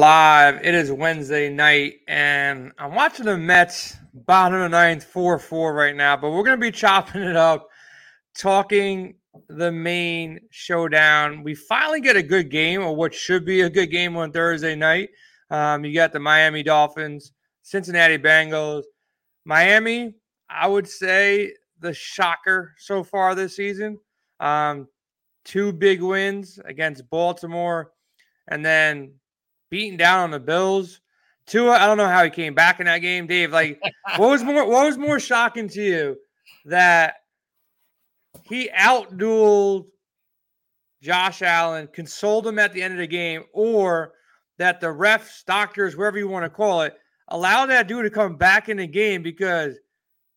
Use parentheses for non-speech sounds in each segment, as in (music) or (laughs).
Live. It is Wednesday night, and I'm watching the Mets bottom of the ninth, 4 4 right now. But we're going to be (laughs) chopping it up, talking the main showdown. We finally get a good game, or what should be a good game on Thursday night. Um, you got the Miami Dolphins, Cincinnati Bengals. Miami, I would say the shocker so far this season. Um, two big wins against Baltimore, and then beating down on the Bills. Tua, I don't know how he came back in that game, Dave. Like, (laughs) what was more what was more shocking to you that he outdueled Josh Allen, consoled him at the end of the game, or that the refs, doctors, wherever you want to call it, allowed that dude to come back in the game because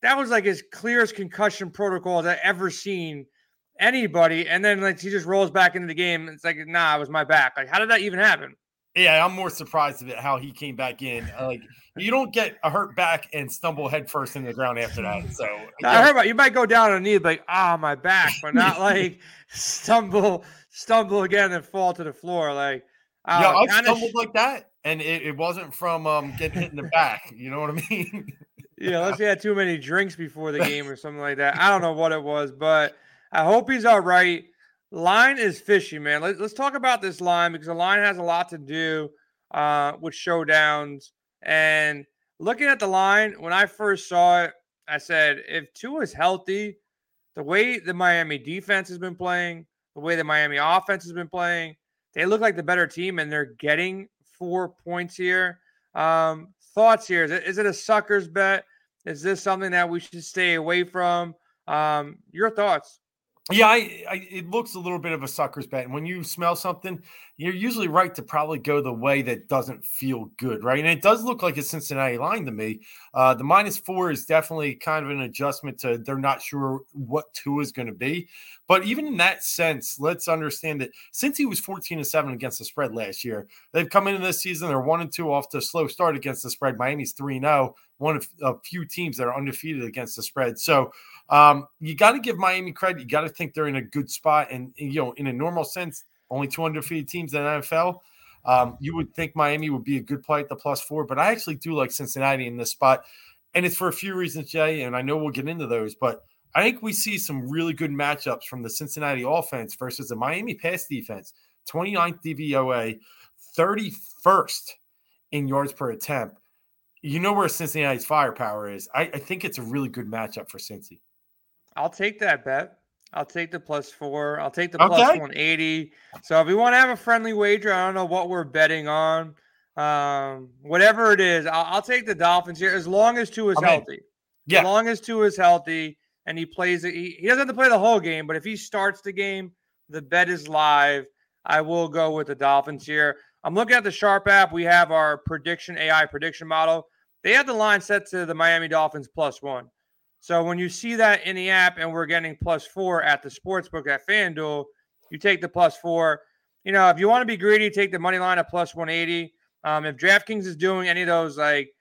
that was like as clear as concussion protocol that I've ever seen anybody. And then like he just rolls back into the game. It's like, nah, it was my back. Like, how did that even happen? Yeah, I'm more surprised at how he came back in. Like you don't get a hurt back and stumble headfirst in the ground after that. (laughs) So I heard about you might go down on a knee, like ah, my back, but not (laughs) like stumble, stumble again and fall to the floor. Like uh, yeah, I stumbled sh- like that, and it, it wasn't from um, getting hit in the back. You know what I mean? yeah, unless he had too many drinks before the (laughs) game or something like that. I don't know what it was, but I hope he's all right line is fishy, man. Let, us talk about this line because the line has a lot to do uh, with showdowns. And looking at the line, when I first saw it, I said, if Tua is healthy, the way the Miami defense has been playing, the way the Miami offense has been playing, they look like the better team and they're getting four points here. Um, thoughts here? Is it, is it a sucker's bet? Is this something that we should stay away from? Um, your thoughts? Yeah, I, I, it looks a little bit of a sucker's bet. And when you smell something, you're usually right to probably go the way that doesn't feel good, right? And it does look like a Cincinnati line to me. Uh, the minus four is definitely kind of an adjustment to they're not sure what Tua is going to be. But even in that sense, let's understand that Cincy was 14 and 7 against the spread last year, they've come into this season, they're one and two off to a slow start against the spread. Miami's 3 0, one of a few teams that are undefeated against the spread. So um, you got to give Miami credit. You got to think they're in a good spot. And, you know, in a normal sense, only two undefeated teams in the NFL. Um, you would think Miami would be a good play at the plus four, but I actually do like Cincinnati in this spot. And it's for a few reasons, Jay, and I know we'll get into those, but I think we see some really good matchups from the Cincinnati offense versus the Miami pass defense. 29th DVOA, 31st in yards per attempt. You know where Cincinnati's firepower is. I, I think it's a really good matchup for Cincy. I'll take that bet. I'll take the plus four. I'll take the okay. plus 180. So if we want to have a friendly wager, I don't know what we're betting on. Um, whatever it is, I'll, I'll take the Dolphins here as long as Tua is okay. healthy. Yeah. As long as Tua is healthy and he plays it, he, he doesn't have to play the whole game, but if he starts the game, the bet is live. I will go with the Dolphins here. I'm looking at the Sharp app. We have our prediction AI prediction model. They had the line set to the Miami Dolphins plus one. So when you see that in the app and we're getting plus four at the sportsbook at FanDuel, you take the plus four. You know, if you want to be greedy, take the money line at plus 180. Um, if DraftKings is doing any of those like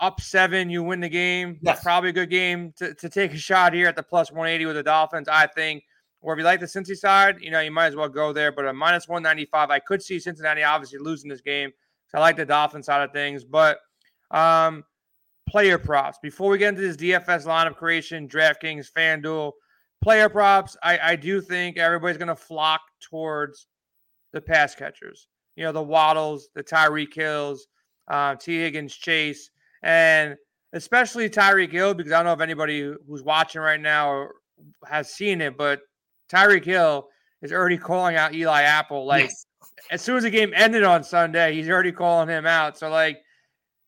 up seven, you win the game. Yes. Probably a good game to, to take a shot here at the plus 180 with the Dolphins, I think. Or if you like the Cincy side, you know, you might as well go there. But a minus 195, I could see Cincinnati obviously losing this game. So I like the Dolphin side of things. But um, player props. Before we get into this DFS lineup creation, DraftKings, FanDuel, player props, I, I do think everybody's going to flock towards the pass catchers. You know, the Waddles, the Tyreek Hills, uh, Tee Higgins, Chase, and especially Tyreek Hill, because I don't know if anybody who's watching right now has seen it, but Tyreek Hill is already calling out Eli Apple. Like, yes. as soon as the game ended on Sunday, he's already calling him out. So, like,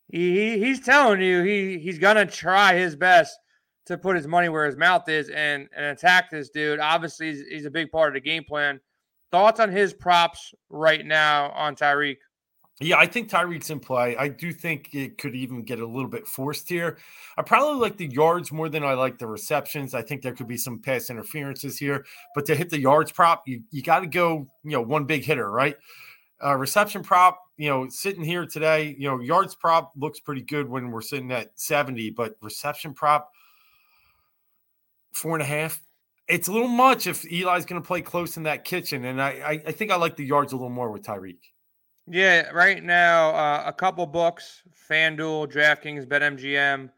he, he's telling you he he's gonna try his best to put his money where his mouth is and and attack this dude. Obviously, he's, he's a big part of the game plan. Thoughts on his props right now on Tyreek? Yeah, I think Tyreek's in play. I do think it could even get a little bit forced here. I probably like the yards more than I like the receptions. I think there could be some pass interferences here, but to hit the yards prop, you, you got to go, you know, one big hitter, right? Uh, reception prop, you know, sitting here today, you know, yards prop looks pretty good when we're sitting at 70, but reception prop, four and a half. It's a little much if Eli's going to play close in that kitchen. And I, I, I, think I like the yards a little more with Tyreek. Yeah, right now, uh, a couple books FanDuel, DraftKings, BetMGM.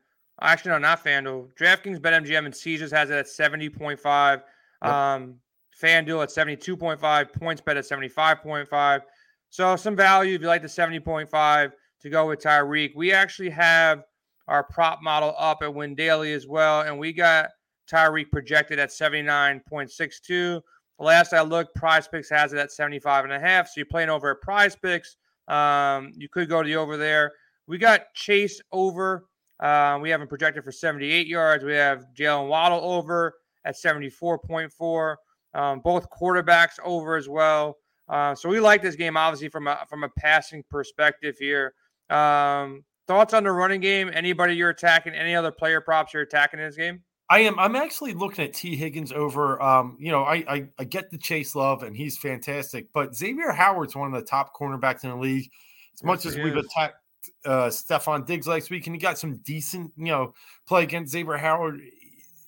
Actually, no, not FanDuel. DraftKings, BetMGM, and Caesars has it at 70.5. Yep. Um, FanDuel at 72.5. PointsBet at 75.5. So some value if you like the 70.5 to go with Tyreek. We actually have our prop model up at Win Daily as well, and we got Tyreek projected at 79.62. Last I looked, Prize Picks has it at 75 and a half. So you're playing over at Prize Picks. Um, you could go to the over there. We got Chase over. Uh, we have him projected for 78 yards. We have Jalen Waddle over at 74.4. Um, both quarterbacks over as well. Uh, so we like this game, obviously from a from a passing perspective here. Um, thoughts on the running game? Anybody you're attacking? Any other player props you're attacking in this game? I am. I'm actually looking at T. Higgins over. Um, you know, I, I, I get the Chase Love and he's fantastic, but Xavier Howard's one of the top cornerbacks in the league. As yes, much as we've attacked uh, Stefon Diggs last week, and he got some decent, you know, play against Xavier Howard.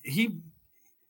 He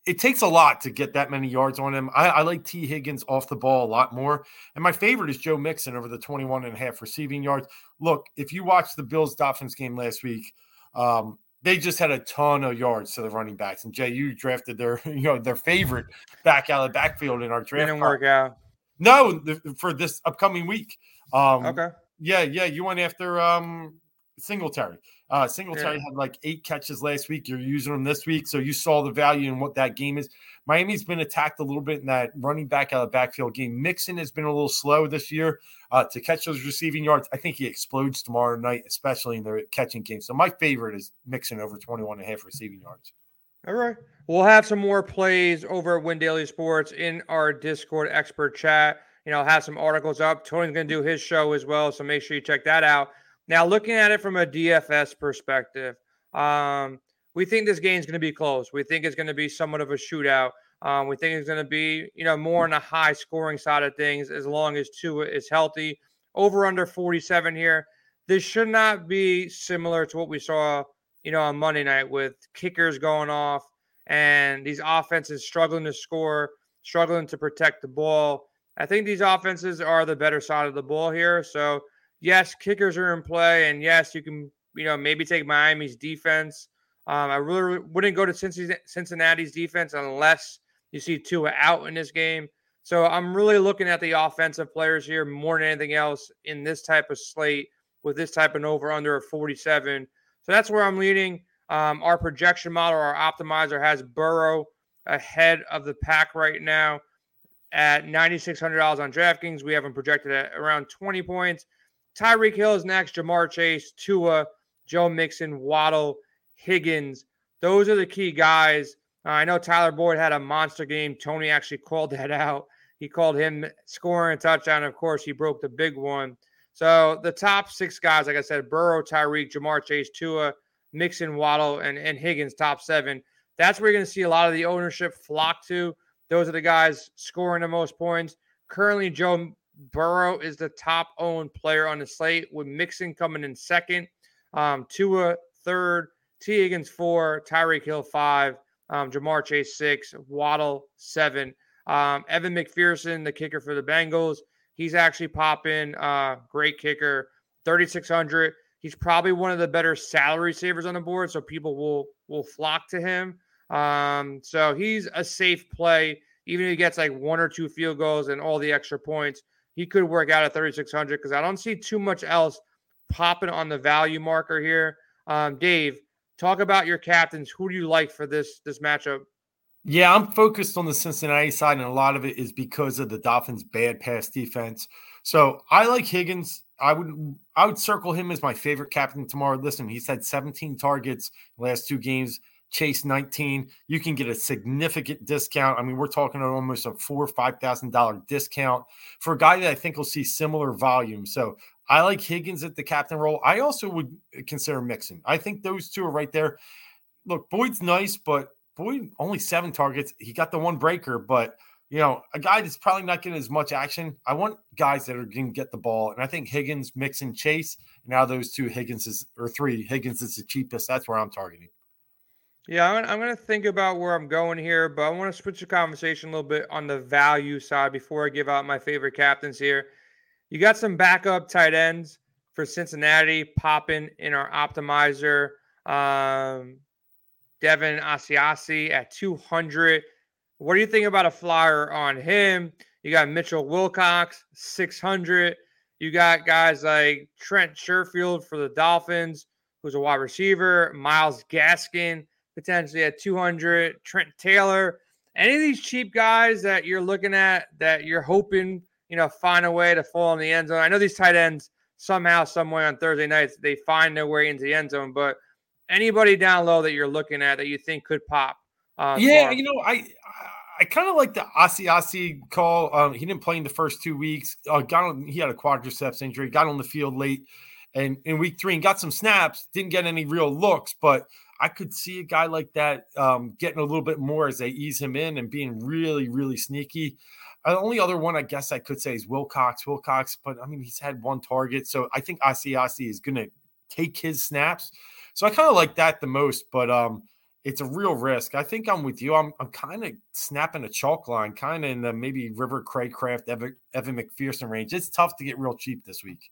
it takes a lot to get that many yards on him. I, I, like T. Higgins off the ball a lot more. And my favorite is Joe Mixon over the 21 and a half receiving yards. Look, if you watch the Bills Dolphins game last week, um, they just had a ton of yards to the running backs. And Jay, you drafted their, (laughs) you know, their favorite back out of the backfield in our draft. Didn't work out. No, the, for this upcoming week. Um, okay. Yeah, yeah. You went after um Singletary. Uh, Singletary yeah. had like eight catches last week. You're using them this week, so you saw the value in what that game is. Miami's been attacked a little bit in that running back out of the backfield game. Mixon has been a little slow this year uh, to catch those receiving yards. I think he explodes tomorrow night, especially in the catching game. So my favorite is Mixon over 21 and a half receiving yards. All right. We'll have some more plays over at Win Daily Sports in our Discord expert chat. You know, I'll have some articles up. Tony's going to do his show as well. So make sure you check that out. Now, looking at it from a DFS perspective, um, we think this game is going to be close. We think it's going to be somewhat of a shootout. Um, we think it's going to be, you know, more on the high scoring side of things as long as Tua is healthy. Over under 47 here. This should not be similar to what we saw, you know, on Monday night with kickers going off and these offenses struggling to score, struggling to protect the ball. I think these offenses are the better side of the ball here. So yes, kickers are in play, and yes, you can you know maybe take Miami's defense. Um, I really wouldn't go to Cincinnati's defense unless you see Tua out in this game. So I'm really looking at the offensive players here more than anything else in this type of slate with this type of over under of 47. So that's where I'm leading. Um, our projection model, our optimizer has Burrow ahead of the pack right now at $9,600 on DraftKings. We have him projected at around 20 points. Tyreek Hill is next. Ja'Marr Chase, Tua, Joe Mixon, Waddle, Higgins. Those are the key guys. Uh, I know Tyler Boyd had a monster game. Tony actually called that out. He called him scoring a touchdown. Of course, he broke the big one. So the top six guys, like I said, Burrow, Tyreek, Ja'Marr Chase, Tua, Mixon, Waddle, and, and Higgins, top seven. That's where you're going to see a lot of the ownership flock to. Those are the guys scoring the most points. Currently, Joe Burrow is the top owned player on the slate, with Mixon coming in second, um, Tua third, Tee Higgins four, Tyreek Hill five, um, Ja'Marr Chase six, Waddle seven. Um, Evan McPherson, the kicker for the Bengals, he's actually popping. Uh, great kicker, 3,600. He's probably one of the better salary savers on the board, so people will will flock to him. Um, so he's a safe play, even if he gets like one or two field goals and all the extra points he could work out at 3,600 because I don't see too much else popping on the value marker here. Um, Dave, talk about your captains. Who do you like for this this matchup? Yeah, I'm focused on the Cincinnati side, and a lot of it is because of the Dolphins' bad pass defense. So I like Higgins. I would I would circle him as my favorite captain tomorrow. Listen, he's had 17 targets last two games. Chase 19, you can get a significant discount. I mean, we're talking almost a four or five thousand dollar discount for a guy that I think will see similar volume. So I like Higgins at the captain role. I also would uh, consider Mixon. I think those two are right there. Look, Boyd's nice, but Boyd only seven targets. He got the one breaker, but you know, a guy that's probably not getting as much action. I want guys that are going to get the ball, and I think Higgins, Mixon, Chase. Now those two Higgins is or three Higgins is the cheapest. That's where I'm targeting. Yeah, I'm, I'm going to think about where I'm going here, but I want to switch the conversation a little bit on the value side before I give out my favorite captains here. You got some backup tight ends for Cincinnati popping in our optimizer. Um, Devin Asiasi at 200. What do you think about a flyer on him? You got Mitchell Wilcox, 600. You got guys like Trent Sherfield for the Dolphins, who's a wide receiver, Myles Gaskin, potentially at 200, Trent Taylor. Any of these cheap guys that you're looking at that you're hoping, you know, find a way to fall in the end zone? I know these tight ends somehow, somewhere on Thursday nights, they find their way into the end zone, but anybody down low that you're looking at that you think could pop? Uh, yeah, you know, I I kind of like the Asiasi call. Um, he didn't play in the first two weeks. Uh, got on, he had a quadriceps injury. Got on the field late, and in week three, and got some snaps. Didn't get any real looks, but I could see a guy like that um, getting a little bit more as they ease him in and being really, really sneaky. Uh, the only other one I guess I could say is Wilcox. Wilcox, but I mean he's had one target, so I think Asiasi is going to take his snaps. So I kind of like that the most, but um, it's a real risk. I think I'm with you. I'm I'm kind of snapping a chalk line, kind of in the maybe River Cracraft, Evan, Evan McPherson range. It's tough to get real cheap this week.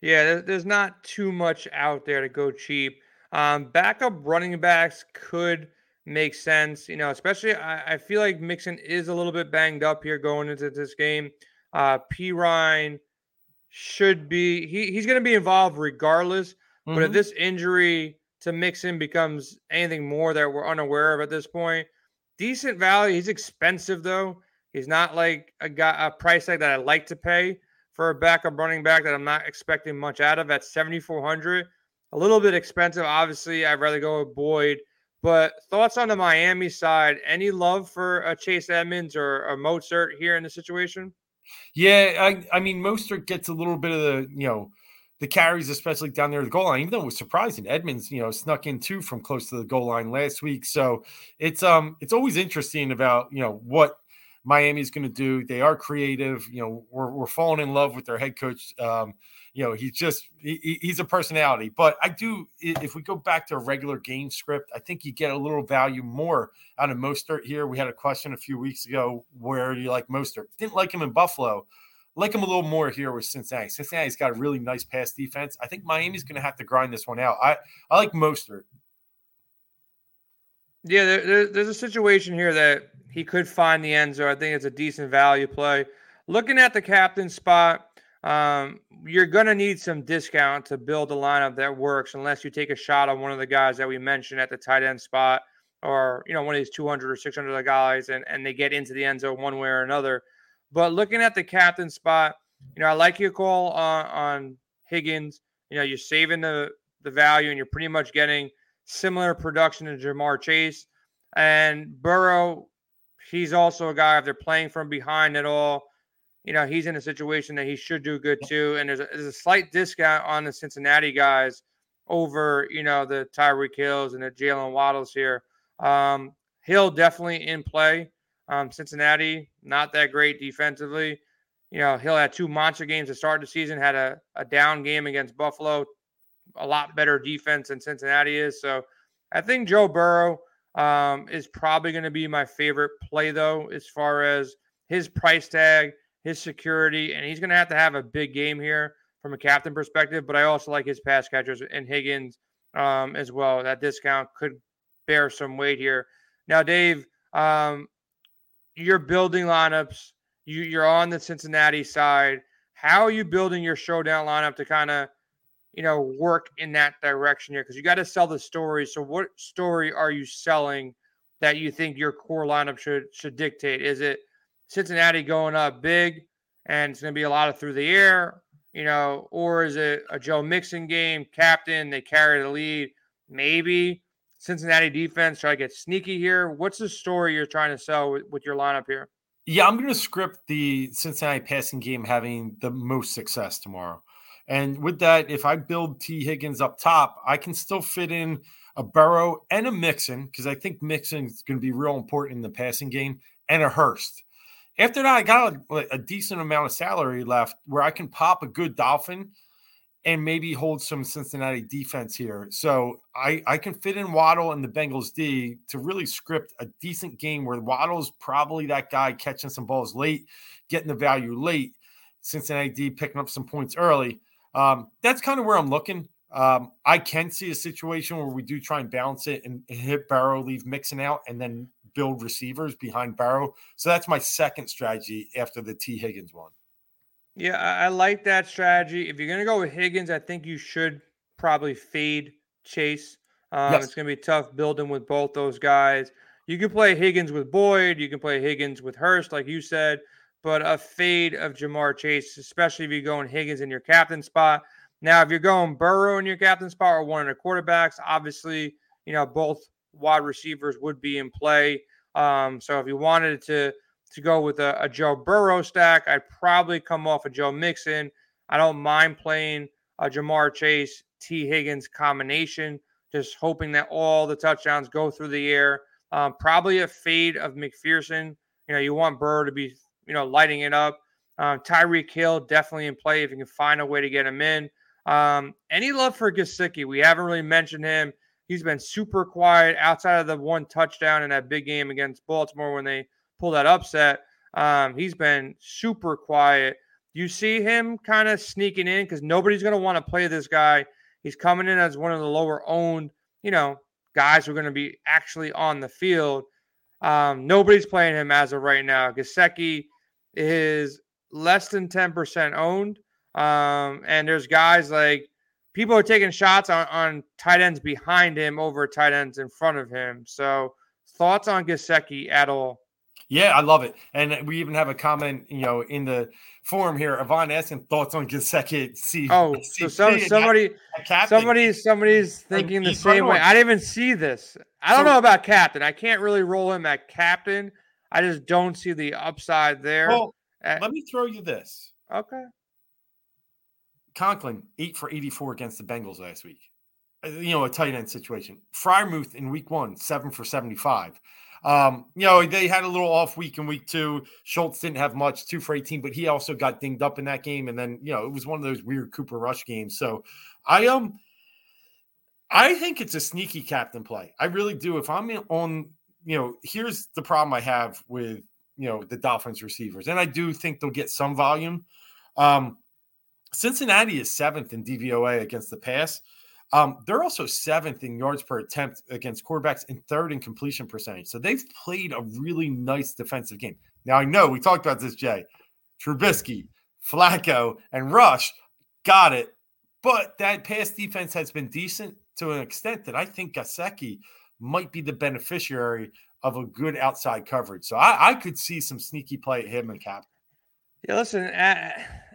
Yeah, there's not too much out there to go cheap. Um, backup running backs could make sense, you know, especially I, I, feel like Mixon is a little bit banged up here going into this game. Uh, Perine should be, he, he's going to be involved regardless. Mm-hmm. But if mm-hmm. this injury to Mixon becomes anything more that we're unaware of at this point. Decent value. He's expensive though. He's not like a guy a price tag that I like to pay for a backup running back that I'm not expecting much out of at 7,400. A little bit expensive. Obviously, I'd rather go with Boyd. But thoughts on the Miami side? Any love for a Chase Edmonds or a Mostert here in the situation? Yeah, I, I mean, Mostert gets a little bit of the you know the carries, especially down there at the goal line, even though it was surprising. Edmonds, you know, snuck in two from close to the goal line last week. So it's um it's always interesting about, you know, what Miami's going to do. They are creative. You know, we're, we're falling in love with their head coach. Um, you know, he's just he, he's a personality. But I do, if we go back to a regular game script, I think you get a little value more out of Mostert here. We had a question a few weeks ago where you like Mostert. Didn't like him in Buffalo like him a little more here with Cincinnati. Cincinnati's got a really nice pass defense. I think Miami's going to have to grind this one out. I, I like Mostert. Yeah, there, there, there's a situation here that he could find the end zone. I think it's a decent value play. Looking at the captain spot, um, you're going to need some discount to build a lineup that works unless you take a shot on one of the guys that we mentioned at the tight end spot or, you know, one of these 200 or 600 guys and, and they get into the end zone one way or another. But looking at the captain spot, you know, I like your call on, on Higgins. You know, you're saving the the value and you're pretty much getting similar production to Ja'Marr Chase. And Burrow, he's also a guy if they're playing from behind at all, you know, he's in a situation that he should do good too. And there's a, there's a slight discount on the Cincinnati guys over, you know, the Tyreek Hills and the Jalen Waddles here. Um, Hill definitely in play. Um, Cincinnati, not that great defensively. You know, Hill had two monster games to start the season, had a, a down game against Buffalo, a lot better defense than Cincinnati is. So I think Joe Burrow um, is probably going to be my favorite play, though, as far as his price tag, his security, and he's going to have to have a big game here from a captain perspective. But I also like his pass catchers and Higgins um, as well. That discount could bear some weight here. Now, Dave, um, you're building lineups. You, you're on the Cincinnati side. How are you building your showdown lineup to kind of, you know, work in that direction here? Because you got to sell the story. So, what story are you selling that you think your core lineup should should dictate? Is it Cincinnati going up big and it's going to be a lot of through the air, you know, or is it a Joe Mixon game, captain? They carry the lead, maybe Cincinnati defense try to get sneaky here. What's the story you're trying to sell with, with your lineup here? Yeah, I'm going to script the Cincinnati passing game having the most success tomorrow. And with that, if I build T. Higgins up top, I can still fit in a Burrow and a Mixon because I think Mixon is going to be real important in the passing game and a Hurst. After that, I got a, a decent amount of salary left where I can pop a good Dolphin – and maybe hold some Cincinnati defense here. So I, I can fit in Waddle and the Bengals D to really script a decent game where Waddle's probably that guy catching some balls late, getting the value late. Cincinnati D picking up some points early. Um, that's kind of where I'm looking. Um, I can see a situation where we do try and balance it and hit Burrow, leave Mixon out, and then build receivers behind Burrow. So that's my second strategy after the T. Higgins one. Yeah, I, I like that strategy. If you're going to go with Higgins, I think you should probably fade Chase. Um, yes. It's going to be tough building with both those guys. You can play Higgins with Boyd. You can play Higgins with Hurst, like you said, but a fade of Ja'Marr Chase, especially if you're going Higgins in your captain spot. Now, if you're going Burrow in your captain spot or one of the quarterbacks, obviously, you know, both wide receivers would be in play. Um, so if you wanted to to go with a, a Joe Burrow stack, I'd probably come off a of Joe Mixon. I don't mind playing a Ja'Marr Chase, T Higgins combination, just hoping that all the touchdowns go through the air. Um, probably a fade of McPherson. You know, you want Burrow to be, you know, lighting it up. Um, Tyreek Hill definitely in play if you can find a way to get him in. Um, any love for Gesicki? We haven't really mentioned him. He's been super quiet outside of the one touchdown in that big game against Baltimore when they pulled that upset. Um, he's been super quiet. You see him kind of sneaking in because nobody's going to want to play this guy. He's coming in as one of the lower owned, you know, guys who are going to be actually on the field. Um, nobody's playing him as of right now. Gesicki is less than 10% owned. Um, and there's guys like people are taking shots on, on tight ends behind him over tight ends in front of him. So thoughts on Gesicki at all? Yeah, I love it. And we even have a comment, you know, in the forum here. Yvonne asking thoughts on Gesicki. See, oh, see, so some, somebody, somebody, somebody's thinking the same way. I didn't even see this. I don't so, know about captain. I can't really roll him at captain. I just don't see the upside there. Well, at, let me throw you this. Okay. Conklin, eight for 84 against the Bengals last week. Uh, you know, a tight end situation. Freiermuth in week one, seven for 75. Um, you know, they had a little off week in week two. Schultz didn't have much, two for 18, but he also got dinged up in that game. And then, you know, it was one of those weird Cooper Rush games. So I um I think it's a sneaky captain play. I really do. If I'm on, you know, here's the problem I have with you know the Dolphins receivers, and I do think they'll get some volume. Um, Cincinnati is seventh in DVOA against the pass. Um, they're also seventh in yards per attempt against quarterbacks and third in completion percentage. So they've played a really nice defensive game. Now I know we talked about this, Jay. Trubisky, Flacco, and Rush got it, but that pass defense has been decent to an extent that I think Gesicki might be the beneficiary of a good outside coverage. So I, I could see some sneaky play at him and Cap. Yeah, listen,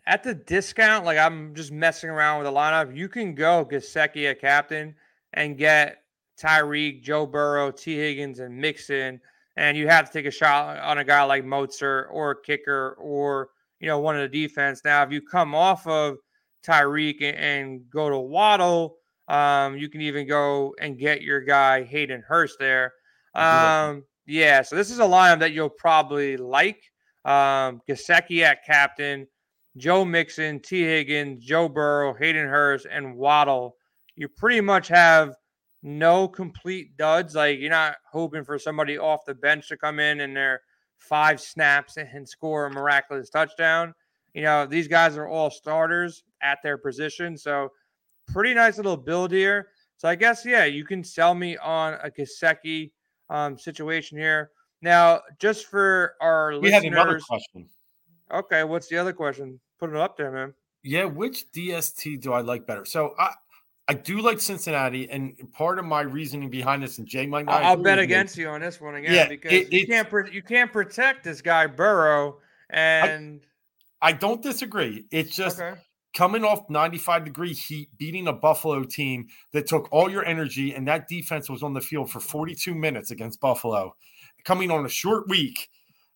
at the discount, like I'm just messing around with the lineup. You can go Gesicki a captain and get Tyreek, Joe Burrow, T. Higgins, and Mixon, and you have to take a shot on a guy like Mostert or a kicker or you know one of the defense. Now, if you come off of Tyreek and, and go to Waddle, um, you can even go and get your guy Hayden Hurst there. Um, yeah, so this is a lineup that you'll probably like. Um, Gesicki at captain, Joe Mixon, T. Higgins, Joe Burrow, Hayden Hurst, and Waddle. You pretty much have no complete duds. Like you're not hoping for somebody off the bench to come in and their five snaps (laughs) and score a miraculous touchdown. You know, these guys are all starters at their position. So pretty nice little build here. So I guess, yeah, you can sell me on a Gesicki um, situation here. Now, just for our we listeners, had another question. Okay, what's the other question? Put it up there, man. Yeah, which DST do I like better? So I I do like Cincinnati, and part of my reasoning behind this, and Jay might not. I'll bet against me. you on this one again yeah, because it, you can't you can't protect this guy Burrow, and I, I don't disagree. It's just okay coming off 95 degree heat, beating a Buffalo team that took all your energy, and that defense was on the field for 42 minutes against Buffalo, coming on a short week.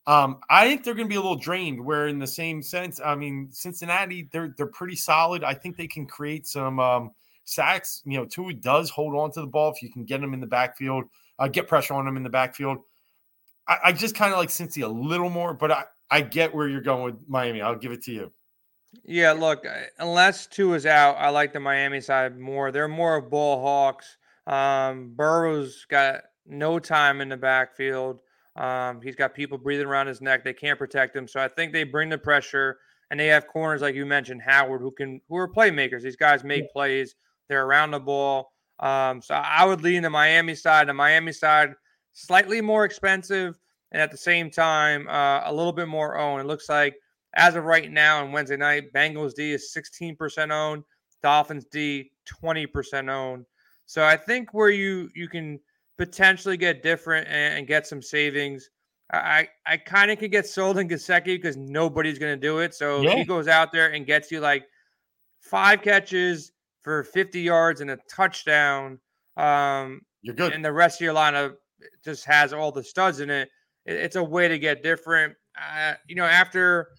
Um, I think they're going to be a little drained. Where, in the same sense, I mean, Cincinnati, they're they're pretty solid. I think they can create some um, sacks. You know, Tua does hold on to the ball if you can get them in the backfield, uh, get pressure on them in the backfield. I, I just kind of like Cincy a little more, but I, I get where you're going with Miami. I'll give it to you. Yeah, look, unless Tua is out, I like the Miami side more. They're more of ball hawks. Um, Burrow's got no time in the backfield. Um, he's got people breathing around his neck. They can't protect him. So I think they bring the pressure and they have corners like you mentioned, Howard, who can who are playmakers. These guys make yeah. plays. They're around the ball. Um, so I would lean the Miami side. The Miami side slightly more expensive, and at the same time, uh, a little bit more owned. It looks like as of right now on Wednesday night, Bengals D is 16% owned, Dolphins D 20% owned. So I think where you you can potentially get different and, and get some savings. I I kind of could get sold in Gesicki because nobody's going to do it. So yeah. he goes out there and gets you like five catches for 50 yards and a touchdown. Um, You're good. And the rest of your lineup just has all the studs in it. it it's a way to get different. Uh, you know, after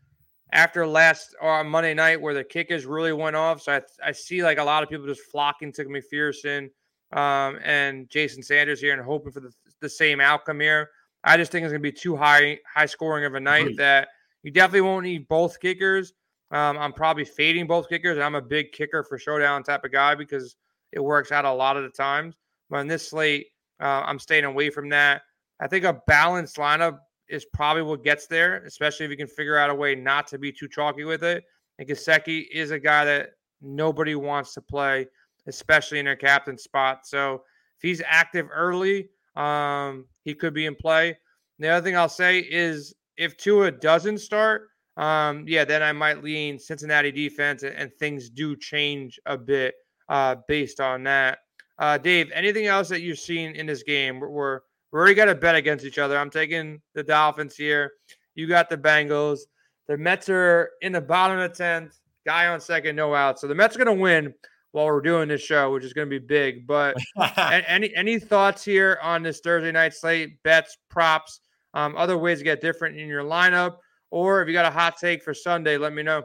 after last uh, Monday night where the kickers really went off, so I, I see like a lot of people just flocking to McPherson um, and Jason Sanders here and hoping for the, the same outcome here. I just think it's going to be too high high scoring of a night that you definitely won't need both kickers. Um, I'm probably fading both kickers. I'm a big kicker for showdown type of guy because it works out a lot of the times. But in this slate, uh, I'm staying away from that. I think a balanced lineup is probably what gets there, especially if you can figure out a way not to be too chalky with it. And Gesicki is a guy that nobody wants to play, especially in their captain spot. So if he's active early, um, he could be in play. The other thing I'll say is if Tua doesn't start, um, yeah, then I might lean Cincinnati defense, and, and things do change a bit uh, based on that. Uh, Dave, anything else that you've seen in this game? We're, we're we already got a bet against each other. I'm taking the Dolphins here. You got the Bengals. The Mets are in the bottom of the tenth. Guy on second, no out. So the Mets are going to win while we're doing this show, which is going to be big. But (laughs) any any thoughts here on this Thursday night slate? Bets, props, um, other ways to get different in your lineup, or if you got a hot take for Sunday, let me know.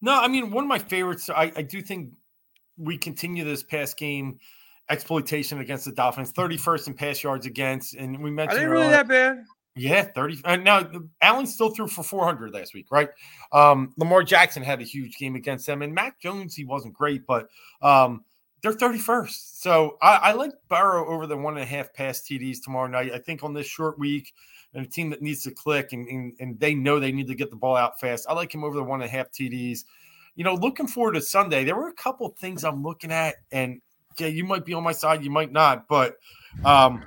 No, I mean one of my favorites. I, I do think we continue this past game exploitation against the Dolphins, 31st in pass yards against, and we mentioned. Are they really that bad? Yeah, 30. And now Allen still threw for 400 last week, right? Um, Lamar Jackson had a huge game against them, and Mac Jones, he wasn't great, but um, they're 31st. So I, I like Burrow over the one and a half pass TDs tomorrow night. I think on this short week, and a team that needs to click and, and, and they know they need to get the ball out fast. I like him over the one and a half TDs. You know, looking forward to Sunday, there were a couple things I'm looking at, and yeah, you might be on my side, you might not, but um,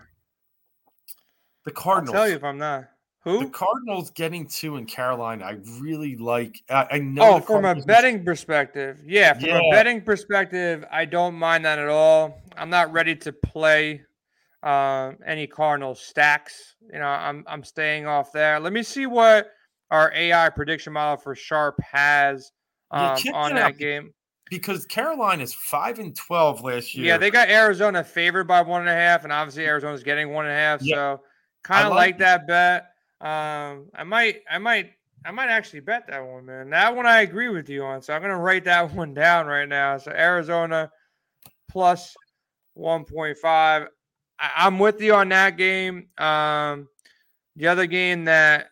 the Cardinals. I'll tell you if I'm not. Who? The Cardinals getting two in Carolina. I really like. I, I know. Oh, from a betting perspective, yeah. From yeah. a betting perspective, I don't mind that at all. I'm not ready to play uh, any Cardinal stacks. You know, I'm I'm staying off there. Let me see what our AI prediction model for Sharp has um, yeah, on that game because Carolina is five and twelve last year. Yeah, they got Arizona favored by one and a half, and obviously Arizona's getting one and a half. Yeah. So kind of like, like that bet. Um, I might, I might, I might actually bet that one, man. That one I agree with you on. So I'm gonna write that (laughs) one down right now. So Arizona plus one point five. I'm with you on that game. Um, the other game that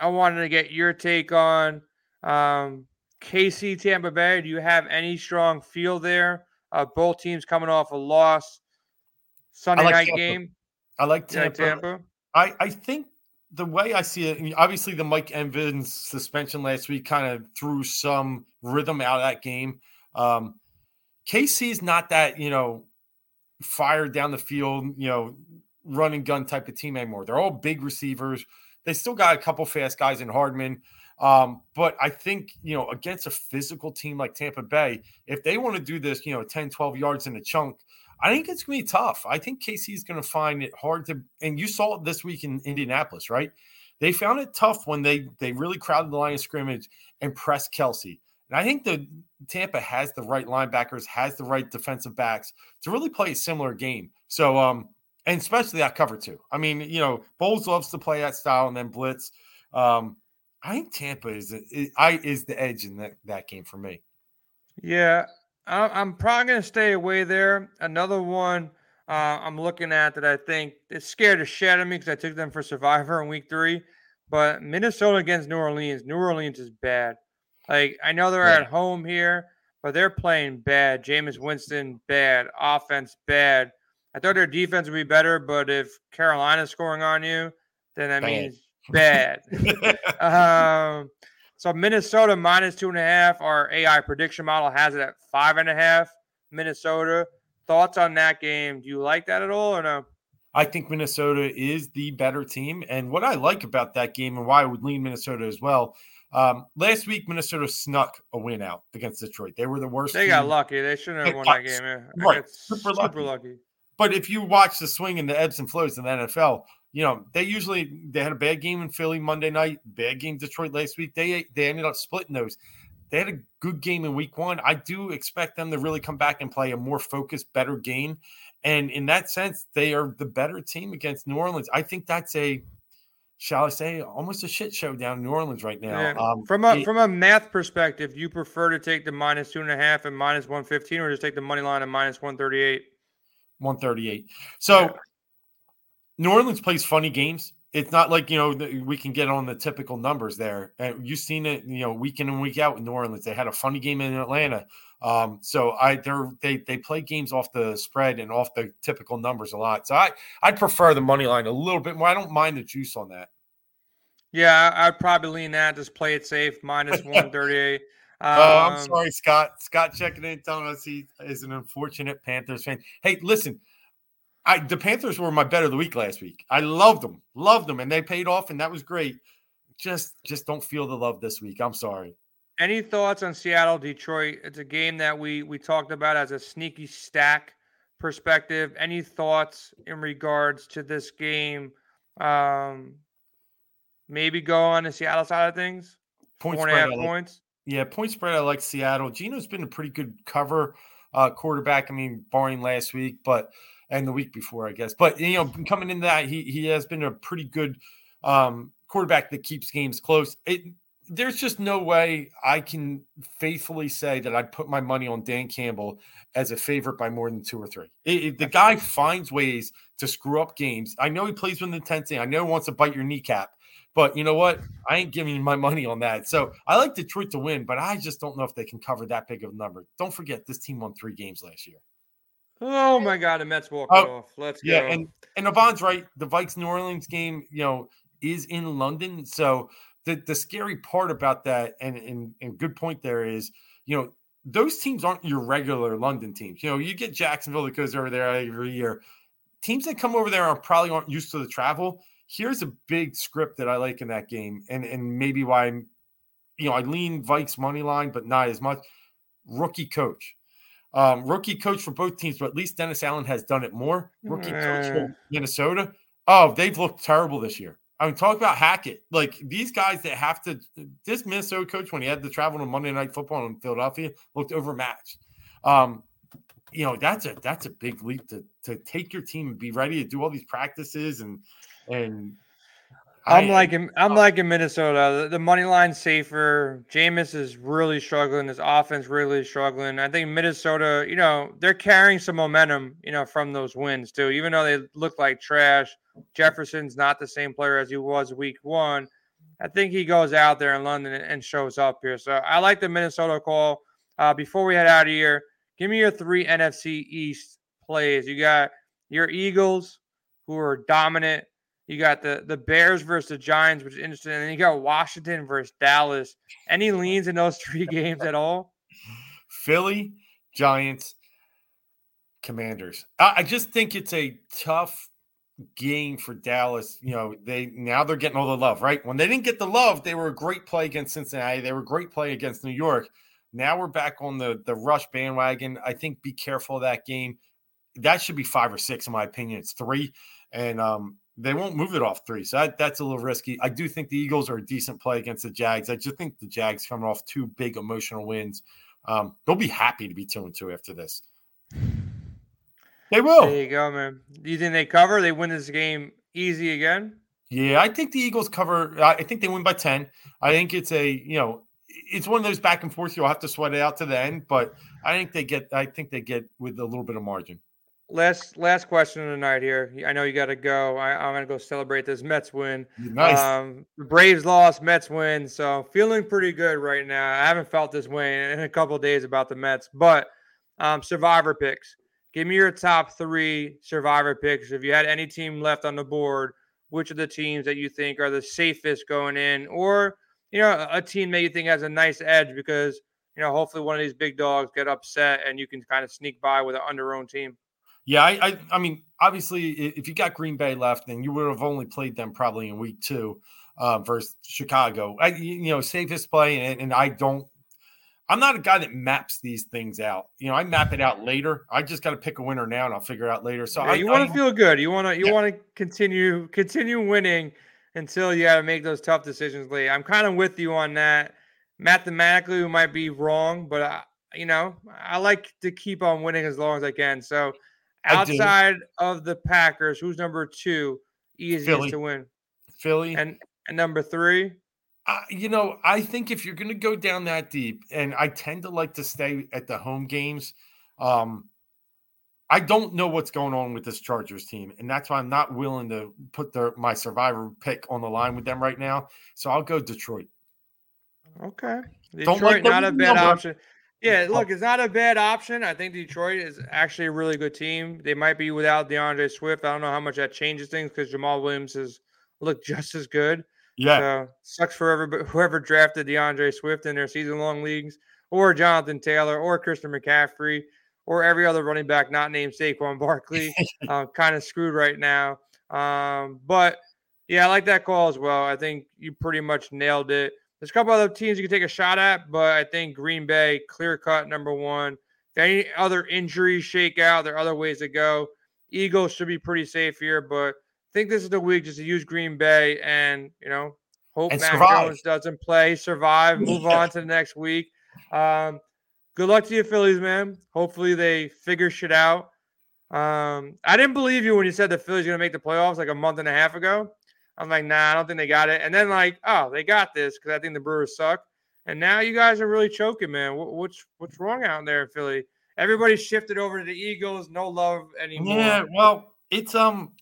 I wanted to get your take on. Um, KC Tampa Bay. Do you have any strong feel there? Uh, both teams coming off a loss. Sunday like night Tampa. game. I like Tampa. Tampa. I, I think the way I see it, obviously the Mike Evans suspension last week kind of threw some rhythm out of that game. Um, KC's not that, you know, fire down the field, you know, running gun type of team anymore. They're all big receivers. They still got a couple fast guys in Hardman. Um, but I think, you know, against a physical team like Tampa Bay, if they want to do this, you know, 10, 12 yards in a chunk, I think it's going to be tough. I think KC is going to find it hard to, and you saw it this week in Indianapolis, right? They found it tough when they they really crowded the line of scrimmage and pressed Kelce. And I think the Tampa has the right linebackers, has the right defensive backs to really play a similar game. So, um, and especially that cover two. I mean, you know, Bowles loves to play that style and then blitz. Um, I think Tampa is is, I is the edge in that, that game for me. Yeah, I'm probably going to stay away there. Another one uh, I'm looking at that I think is scared to shed of me because I took them for Survivor in Week Three, but Minnesota against New Orleans. New Orleans is bad. Like I know they're yeah. at home here, but they're playing bad. Jameis Winston bad, offense bad. I thought their defense would be better, but if Carolina's scoring on you, then that bad. means bad. (laughs) (laughs) um, So Minnesota minus two and a half. Our AI prediction model has it at five and a half. Minnesota. Thoughts on that game? Do you like that at all or no? I think Minnesota is the better team. And what I like about that game and why I would lean Minnesota as well. Um, last week, Minnesota snuck a win out against Detroit. They were the worst. They team. got lucky. They shouldn't have won that game. Right. Super, super lucky. lucky. But if you watch the swing and the ebbs and flows in the NFL, you know they usually they had a bad game in Philly Monday night, bad game Detroit last week. They they ended up splitting those. They had a good game in Week One. I do expect them to really come back and play a more focused, better game. And in that sense, they are the better team against New Orleans. I think that's a shall I say, almost a shit show down in New Orleans right now. Yeah. Um, from a it, from a math perspective, you prefer to take the minus two and a half and minus one fifteen, or just take the money line and minus one thirty eight. 138. So yeah. New Orleans plays funny games. It's not like you know we can get on the typical numbers there. And you've seen it, you know, week in and week out in New Orleans. They had a funny game in Atlanta. Um, so I they're they they play games off the spread and off the typical numbers a lot. So I I prefer the money line a little bit more. I don't mind the juice on that. Yeah, I'd probably lean that. Just play it safe, minus (laughs) one thirty eight. Um, oh, I'm um, sorry, Scott. Scott checking in, telling us he is an unfortunate Panthers fan. Hey, listen, I the Panthers were my bet of the week last week. I loved them, loved them, and they paid off, and that was great. Just, just don't feel the love this week. I'm sorry. Any thoughts on Seattle Detroit? It's a game that we we talked about as a sneaky stack perspective. Any thoughts in regards to this game? Um, maybe go on the Seattle side of things. Point Four and a half points. Yeah, point spread. I like Seattle. Geno's been a pretty good cover uh, quarterback. I mean, barring last week, but and the week before, I guess. But you know, coming into that, he he has been a pretty good um, quarterback that keeps games close. It, there's just no way I can faithfully say that I'd put my money on Dan Campbell as a favorite by more than two or three. It, it, the guy finds ways to screw up games. I know he plays with intensity. I know he wants to bite your kneecap. But you know what? I ain't giving my money on that. So I like Detroit to win, but I just don't know if they can cover that big of a number. Don't forget, this team won three games last year. Oh my God, the Mets walk oh, off. Let's yeah, go. and and Avon's right. The Vikes New Orleans game, you know, is in London. So the the scary part about that, and and and good point there is, you know, those teams aren't your regular London teams. You know, you get Jacksonville that goes over there every year. Teams that come over there are probably aren't used to the travel here's a big script that I like in that game, and and maybe why I'm, you know, I lean Vikes money line, but not as much. Rookie coach, um, rookie coach for both teams, but at least Dennis Allen has done it more. Rookie coach for Minnesota. Oh, they've looked terrible this year. I mean, talk about Hackett. Like these guys that have to. This Minnesota coach, when he had to travel to Monday Night Football in Philadelphia, looked overmatched. Um, you know that's a that's a big leap to to take your team and be ready to do all these practices and and I'm I, liking I'm uh, liking Minnesota. The, the money line safer. Jameis is really struggling. This offense really struggling. I think Minnesota, you know, they're carrying some momentum, you know, from those wins too. Even though they look like trash, Jefferson's not the same player as he was week one. I think he goes out there in London and shows up here. So I like the Minnesota call. Uh, before we head out of here, give me your three NFC East plays. You got your Eagles, who are dominant you got the the Bears versus the Giants, which is interesting, and then you got Washington versus Dallas. Any leans in those (laughs) three games at all? Philly, Giants, Commanders. I, I just think it's a tough game for Dallas. You know, they now they're getting all the love, right? When they didn't get the love, they were a great play against Cincinnati. They were a great play against New York. Now we're back on the the rush bandwagon. I think be careful of that game. That should be five or six, in my opinion. It's three. And um, they won't move it off three. So that, that's a little risky. I do think the Eagles are a decent play against the Jags. I just think the Jags coming off two big emotional wins. Um, they'll be happy to be two and two after this. They will. There you go, man. Do you think they cover? They win this game easy again? Yeah, I think the Eagles cover. I think they win by 10. I think it's a, you know, it's one of those back and forth. You'll have to sweat it out to the end, but I think they get, I think they get with a little bit of margin. Last last question of the night here. I know you got to go. I, am gonna go celebrate this Mets win. Nice. Um, Braves lost, Mets win. So feeling pretty good right now. I haven't felt this way in a couple days about the Mets. But um, Survivor picks. Give me your top three Survivor picks. If you had any team left on the board, which are the teams that you think are the safest going in, or you know, a team that you think has a nice edge because you know, hopefully one of these big dogs get upset and you can kind of sneak by with an under-owned team. Yeah, I, I, I mean, obviously, if you got Green Bay left, then you would have only played them probably in week two uh, versus Chicago. I, you know, safest play, and, and I don't. I'm not a guy that maps these things out. You know, I map it out later. I just got to pick a winner now, and I'll figure it out later. So yeah, I, you want to feel good. You want to you yeah. want to continue continue winning until you got to make those tough decisions late. I'm kind of with you on that mathematically we might be wrong, but I, you know, I like to keep on winning as long as I can. So outside of the Packers, who's number two easiest Philly. to win? Philly. And, and number three? Uh, you know, I think if you're going to go down that deep, and I tend to like to stay at the home games, um, I don't know what's going on with this Chargers team, and that's why I'm not willing to put their my survivor pick on the line with them right now. So I'll go Detroit. Okay. Detroit, not a bad number. option. Yeah, look, it's not a bad option. I think Detroit is actually a really good team. They might be without D'Andre Swift. I don't know how much that changes things because Jamaal Williams has looked just as good. Yeah. So, sucks for everybody, whoever drafted D'Andre Swift in their season long leagues, or Jonathan Taylor, or Christian McCaffrey, or every other running back not named Saquon Barkley. (laughs) uh, kind of screwed right now. Um, but yeah, I like that call as well. I think you pretty much nailed it. There's a couple other teams you can take a shot at, but I think Green Bay, clear cut number one. If any other injuries shake out, there are other ways to go. Eagles should be pretty safe here, but I think this is the week just to use Green Bay and, you know, hope and Mac survive. Jones doesn't play, survive, move yeah. on to the next week. Um, good luck to you, Phillies, man. Hopefully they figure shit out. Um, I didn't believe you when you said the Phillies going to make the playoffs like a month and a half ago. I'm like, nah, I don't think they got it. And then like, oh, they got this because I think the Brewers suck. And now you guys are really choking, man. what's what's wrong out there in Philly? Everybody shifted over to the Eagles. No love anymore. Yeah, well, it's um,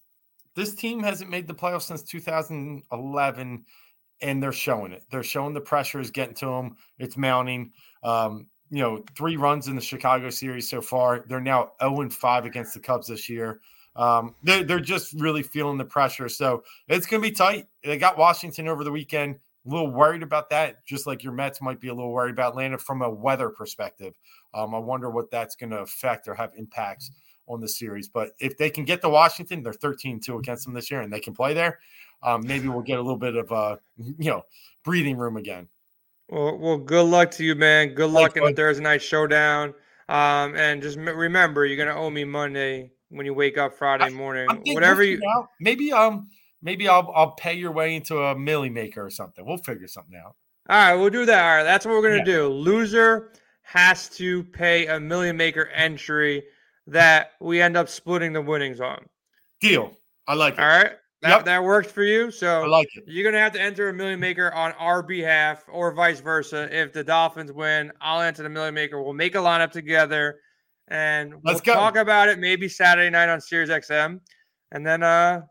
this team hasn't made the playoffs since 2011, and they're showing it. They're showing the pressure is getting to them. It's mounting. Um, you know, three runs in the Chicago series so far. They're now 0 and 5 against the Cubs this year. Um, they're, they're just really feeling the pressure. So it's going to be tight. They got Washington over the weekend. A little worried about that, just like your Mets might be a little worried about Atlanta from a weather perspective. Um, I wonder what that's going to affect or have impacts on the series. But if they can get to Washington, they're 13 2 against them this year and they can play there. Um, maybe we'll get a little bit of uh, you know, breathing room again. Well, well, good luck to you, man. Good luck Thanks, in the Thursday night showdown. Um, and just remember, you're gonna owe me Monday when you wake up Friday morning. Whatever you out. maybe um maybe I'll I'll pay your way into a Milly Maker or something. We'll figure something out. All right, we'll do that. All right, that's what we're gonna yeah. do. Loser has to pay a million maker entry that we end up splitting the winnings on. Deal. I like it. All right. That, yep. that works for you. So I like it. You're gonna have to enter a million maker on our behalf or vice versa. If the Dolphins win, I'll enter the million maker. We'll make a lineup together and we'll Let's talk about it maybe Saturday night on Sirius XM, and then uh,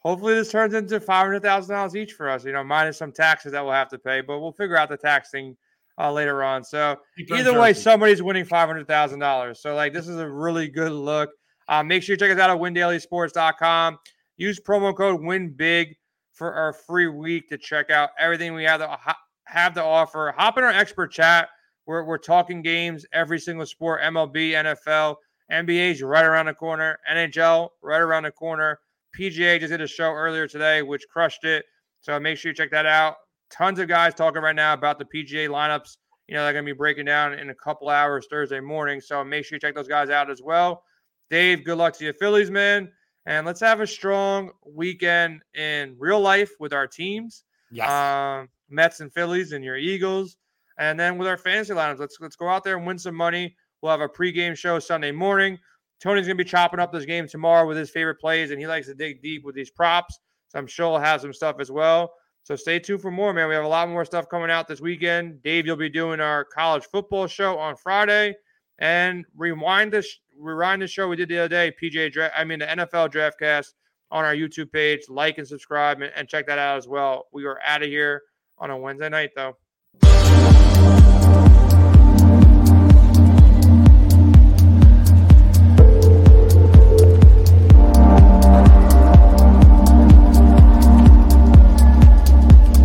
hopefully this turns into five hundred thousand dollars each for us. You know, minus some taxes that we'll have to pay, but we'll figure out the tax thing uh, later on. So either way, somebody's winning five hundred thousand dollars. So like this is a really good look. Uh, make sure you check us out at windailysports.com. Use promo code WinBig for our free week to check out everything we have to have to offer. Hop in our expert chat we're, we're talking games, every single sport, MLB, NFL, NBA's right around the corner, NHL right around the corner. PGA just did a show earlier today, which crushed it. So make sure you check that out. Tons of guys talking right now about the PGA lineups. You know, they're going to be breaking down in a couple hours Thursday morning. So make sure you check those guys out as well. Dave, good luck to you, Phillies, man. And let's have a strong weekend in real life with our teams. Yes. Um, Mets and Phillies and your Eagles. And then with our fantasy lineups, let's let's go out there and win some money. We'll have a pregame show Sunday morning. Tony's gonna be chopping up this game tomorrow with his favorite plays, and he likes to dig deep with these props. So I'm sure he'll have some stuff as well. So stay tuned for more, man. We have a lot more stuff coming out this weekend. Dave, you'll be doing our college football show on Friday. And rewind this rewind the show we did the other day, PJ I mean the NFL draftcast on our YouTube page. Like and subscribe and, and check that out as well. We are out of here on a Wednesday night though.